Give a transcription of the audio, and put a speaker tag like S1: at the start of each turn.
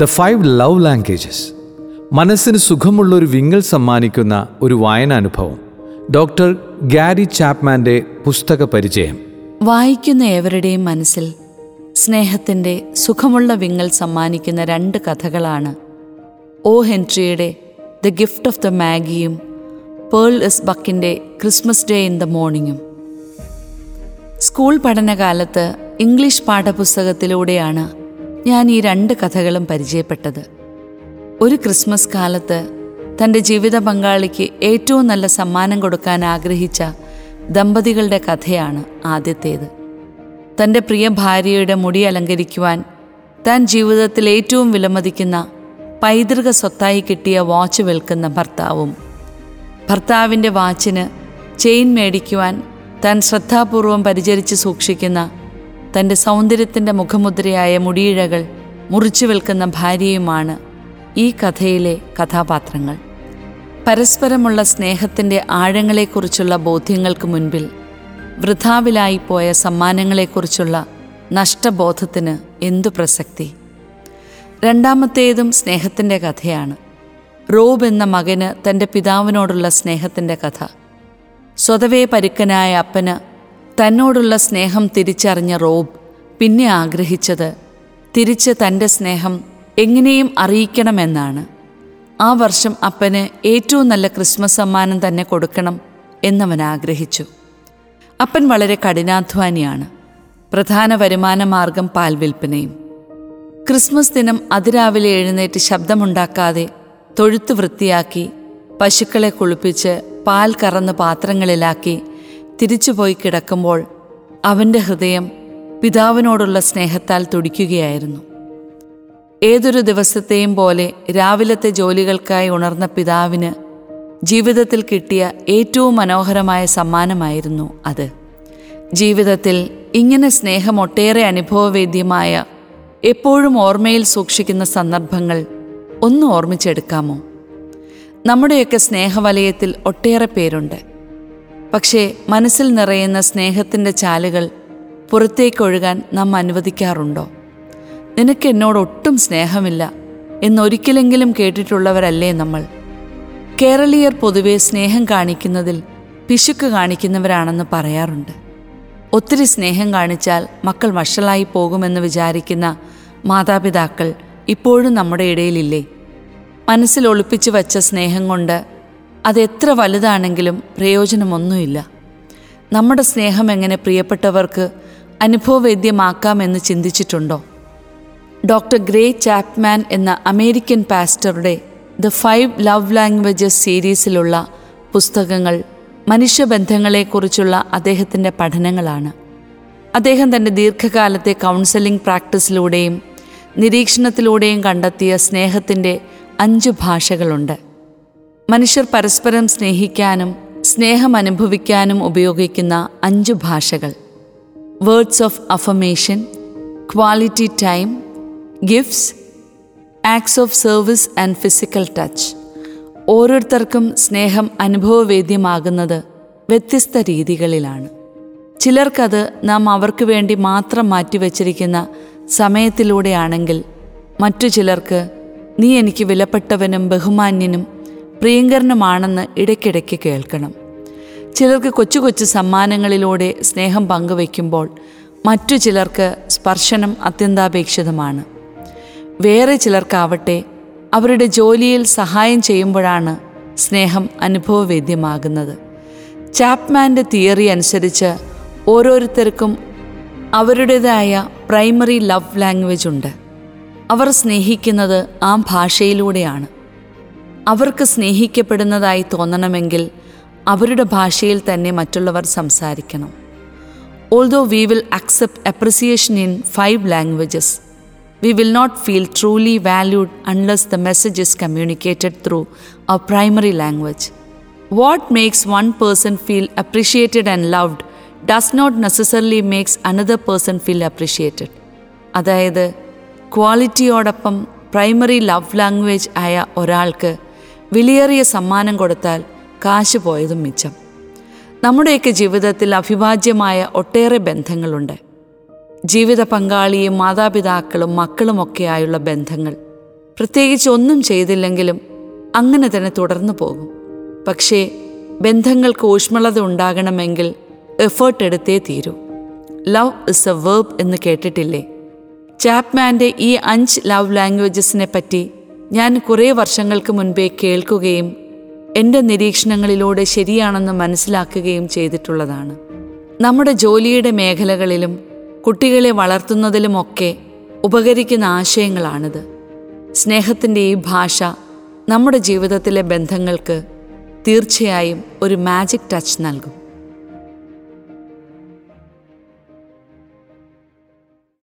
S1: The five love languages മനസ്സിന് സുഖമുള്ള ഒരു വിങ്ങൽ സമ്മാനിക്കുന്ന ഒരു വായനാനുഭവം ഡോക്ടർ ഗാരി ചാപ്മാന്റെ പുസ്തക പരിചയം.
S2: വായിക്കുന്ന ഏവരുടെയും മനസ്സിൽ സ്നേഹത്തിന്റെ സുഖമുള്ള വിങ്ങൽ സമ്മാനിക്കുന്ന രണ്ട് കഥകളാണ്. ഓ ഹെൻട്രിയുടെ ദ ഗിഫ്റ്റ് ഓഫ് ദ മാഗിയും പേൾ എസ് ബക്കിന്റെ ക്രിസ്മസ് ഡേ ഇൻ ദ മോർണിംഗും സ്കൂൾ പഠനകാലത്ത് ഇംഗ്ലീഷ് പാഠപുസ്തകത്തിലൂടെയാണ് ഞാൻ ഈ രണ്ട് കഥകളും പരിചയപ്പെട്ടത്. ഒരു ക്രിസ്മസ് കാലത്ത് തന്റെ ജീവിത പങ്കാളിക്ക് ഏറ്റവും നല്ല സമ്മാനം കൊടുക്കാൻ ആഗ്രഹിച്ച ദമ്പതികളുടെ കഥയാണ് ആദ്യത്തേത്. തന്റെ പ്രിയ ഭാര്യയുടെ മുടി അലങ്കരിക്കുവാൻ താൻ ജീവിതത്തിൽ ഏറ്റവും വിലമതിക്കുന്ന പൈതൃക സ്വത്തായി കിട്ടിയ വാച്ച് വിൽക്കുന്ന ഭർത്താവും ഭർത്താവിന്റെ വാച്ചിന് ചെയിൻ മേടിക്കുവാൻ താൻ ശ്രദ്ധാപൂർവം പരിചരിച്ച് സൂക്ഷിക്കുന്ന തന്റെ സൗന്ദര്യത്തിന്റെ മുഖമുദ്രയായ മുടിയിഴകൾ മുറിച്ചു വിൽക്കുന്ന ഭാര്യയുമാണ് ഈ കഥയിലെ കഥാപാത്രങ്ങൾ. പരസ്പരമുള്ള സ്നേഹത്തിന്റെ ആഴങ്ങളെക്കുറിച്ചുള്ള ബോധ്യങ്ങൾക്ക് മുൻപിൽ വൃഥാവിലായിപ്പോയ സമ്മാനങ്ങളെക്കുറിച്ചുള്ള നഷ്ടബോധത്തിന് എന്തു പ്രസക്തി? രണ്ടാമത്തേതും സ്നേഹത്തിന്റെ കഥയാണ്. റോബ് എന്ന മകന് തന്റെ പിതാവിനോടുള്ള സ്നേഹത്തിന്റെ കഥ. സ്വതവേ പരുക്കനായ അപ്പന് തന്നോടുള്ള സ്നേഹം തിരിച്ചറിഞ്ഞ റോബ് പിന്നെ ആഗ്രഹിച്ചത് തിരിച്ച് തന്റെ സ്നേഹം എങ്ങനെയും അറിയിക്കണമെന്നാണ്. ആ വർഷം അപ്പന് ഏറ്റവും നല്ല ക്രിസ്മസ് സമ്മാനം തന്നെ കൊടുക്കണം എന്നവൻ ആഗ്രഹിച്ചു. അപ്പൻ വളരെ കഠിനാധ്വാനിയാണ് പ്രധാന വരുമാന മാർഗം പാൽ വിൽപ്പനയും. ക്രിസ്മസ് ദിനം അതിരാവിലെ എഴുന്നേറ്റ് ശബ്ദമുണ്ടാക്കാതെ തൊഴുത്ത് വൃത്തിയാക്കി പശുക്കളെ കുളിപ്പിച്ച് പാൽ കറന്ന് പാത്രങ്ങളിലാക്കി തിരിച്ചുപോയി കിടക്കുമ്പോൾ അവന്റെ ഹൃദയം പിതാവിനോടുള്ള സ്നേഹത്താൽ തുടിക്കുകയായിരുന്നു. ഏതൊരു ദിവസത്തെയും പോലെ രാവിലത്തെ ജോലികൾക്കായി ഉണർന്ന പിതാവിന് ജീവിതത്തിൽ കിട്ടിയ ഏറ്റവും മനോഹരമായ സമ്മാനമായിരുന്നു അത്. ജീവിതത്തിൽ ഇങ്ങനെ സ്നേഹം ഒട്ടേറെ അനുഭവവേദ്യമായ എപ്പോഴും ഓർമ്മയിൽ സൂക്ഷിക്കുന്ന സന്ദർഭങ്ങൾ ഒന്ന് ഓർമ്മിച്ചെടുക്കാമോ? നമ്മുടെയൊക്കെ സ്നേഹവലയത്തിൽ ഒട്ടേറെ പേരുണ്ട്. പക്ഷേ മനസ്സിൽ നിറയുന്ന സ്നേഹത്തിന്റെ ചാലുകൾ പുറത്തേക്കൊഴുകാൻ നാം അനുവദിക്കാറുണ്ടോ? നിനക്ക് എന്നോട് ഒട്ടും സ്നേഹമില്ല എന്നൊരിക്കലെങ്കിലും കേട്ടിട്ടുള്ളവരല്ലേ നമ്മൾ? കേരളീയർ പൊതുവെ സ്നേഹം കാണിക്കുന്നതിൽ പിശുക്ക് കാണിക്കുന്നവരാണെന്ന് പറയാറുണ്ട്. ഒത്തിരി സ്നേഹം കാണിച്ചാൽ മക്കൾ വഷളായി പോകുമെന്ന് വിചാരിക്കുന്ന മാതാപിതാക്കൾ ഇപ്പോഴും നമ്മുടെ ഇടയിലില്ലേ? മനസ്സിൽ ഒളിപ്പിച്ചു വച്ച സ്നേഹം കൊണ്ട് അതെത്ര വലുതാണെങ്കിലും പ്രയോജനമൊന്നുമില്ല. നമ്മുടെ സ്നേഹം എങ്ങനെ പ്രിയപ്പെട്ടവർക്ക് അനുഭവവേദ്യമാക്കാമെന്ന് ചിന്തിച്ചിട്ടുണ്ടോ? ഡോക്ടർ ഗ്രേ ചാപ്മാൻ എന്ന അമേരിക്കൻ പാസ്റ്ററുടെ ദ ഫൈവ് ലവ് ലാംഗ്വേജസ് സീരീസിലുള്ള പുസ്തകങ്ങൾ മനുഷ്യബന്ധങ്ങളെക്കുറിച്ചുള്ള അദ്ദേഹത്തിന്റെ പഠനങ്ങളാണ്. അദ്ദേഹം തന്റെ ദീർഘകാലത്തെ കൗൺസലിംഗ് പ്രാക്ടീസിലൂടെയും നിരീക്ഷണത്തിലൂടെയും കണ്ടെത്തിയ സ്നേഹത്തിന്റെ അഞ്ച് ഭാഷകളുണ്ട്. മനുഷ്യർ പരസ്പരം സ്നേഹിക്കാനും സ്നേഹം അനുഭവിക്കാനും ഉപയോഗിക്കുന്ന അഞ്ച് ഭാഷകൾ. Words of affirmation quality time gifts acts of service and physical touch ഓരോരുത്തർക്കും സ്നേഹം അനുഭവവേദ്യമാകുന്നത് വ്യത്യസ്ത രീതികളിലാണ്. ചിലർക്കത് നാം അവർക്ക് വേണ്ടി മാത്രം മാറ്റിവെച്ചിരിക്കുന്ന സമയത്തിലൂടെയാണെങ്കിൽ മറ്റു ചിലർക്ക് നീ എനിക്ക് വിലപ്പെട്ടവനും ബഹുമാന്യനും പ്രിയങ്കരനുമാണെന്ന് ഇടയ്ക്കിടയ്ക്ക് കേൾക്കണം. ചിലർക്ക് കൊച്ചു കൊച്ചു സമ്മാനങ്ങളിലൂടെ സ്നേഹം പങ്കുവെക്കുമ്പോൾ മറ്റു ചിലർക്ക് സ്പർശനം അത്യന്താപേക്ഷിതമാണ്. വേറെ ചിലർക്കാവട്ടെ അവരുടെ ജോലിയിൽ സഹായം ചെയ്യുമ്പോഴാണ് സ്നേഹം അനുഭവവേദ്യമാകുന്നത്. ചാപ്മാന്റെ തിയറി അനുസരിച്ച് ഓരോരുത്തർക്കും അവരുടേതായ പ്രൈമറി ലവ് ലാംഗ്വേജ് ഉണ്ട്. അവർ സ്നേഹിക്കുന്നത് ആ ഭാഷയിലൂടെയാണ്. അവർക്ക് സ്നേഹിക്കപ്പെടുന്നതായി തോന്നണമെങ്കിൽ അവരുടെ ഭാഷയിൽ തന്നെ മറ്റുള്ളവർ സംസാരിക്കണം although we will accept appreciation in five languages we will not feel truly valued unless the message is communicated through our primary language. What makes one person feel appreciated and loved does not necessarily makes another person feel appreciated. അതായത് ക്വാളിറ്റിയോടൊപ്പം primary love language ആയ ഒരാൾക്ക് വിലയേറിയ സമ്മാനം കൊടുത്താൽ കാശ് പോയതും മിച്ചം. നമ്മുടെയൊക്കെ ജീവിതത്തിൽ അവിഭാജ്യമായ ഒട്ടേറെ ബന്ധങ്ങളുണ്ട്. ജീവിത പങ്കാളിയും മാതാപിതാക്കളും മക്കളുമൊക്കെയായുള്ള ബന്ധങ്ങൾ. പ്രത്യേകിച്ച് ഒന്നും ചെയ്തില്ലെങ്കിലും അങ്ങനെ തന്നെ തുടർന്നു പോകും. പക്ഷേ ബന്ധങ്ങൾക്ക് ഊഷ്മളത ഉണ്ടാകണമെങ്കിൽ എഫേർട്ട് എടുത്തേ തീരൂ. ലവ് ഇസ് എ വേർബ് എന്ന് കേട്ടിട്ടില്ലേ? ചാപ്മാന്റെ ഈ അഞ്ച് ലവ് ലാംഗ്വേജസിനെ പറ്റി ഞാൻ കുറേ വർഷങ്ങൾക്ക് മുൻപേ കേൾക്കുകയും എന്റെ നിരീക്ഷണങ്ങളിലൂടെ ശരിയാണെന്ന് മനസ്സിലാക്കുകയും ചെയ്തിട്ടുള്ളതാണ്. നമ്മുടെ ജോലിയുടെ മേഖലകളിലും കുട്ടികളെ വളർത്തുന്നതിലുമൊക്കെ ഉപകരിക്കുന്ന ആശയങ്ങളാണിത്. സ്നേഹത്തിന്റെ ഈ ഭാഷ നമ്മുടെ ജീവിതത്തിലെ ബന്ധങ്ങൾക്ക് തീർച്ചയായും ഒരു മാജിക് ടച്ച് നൽകും.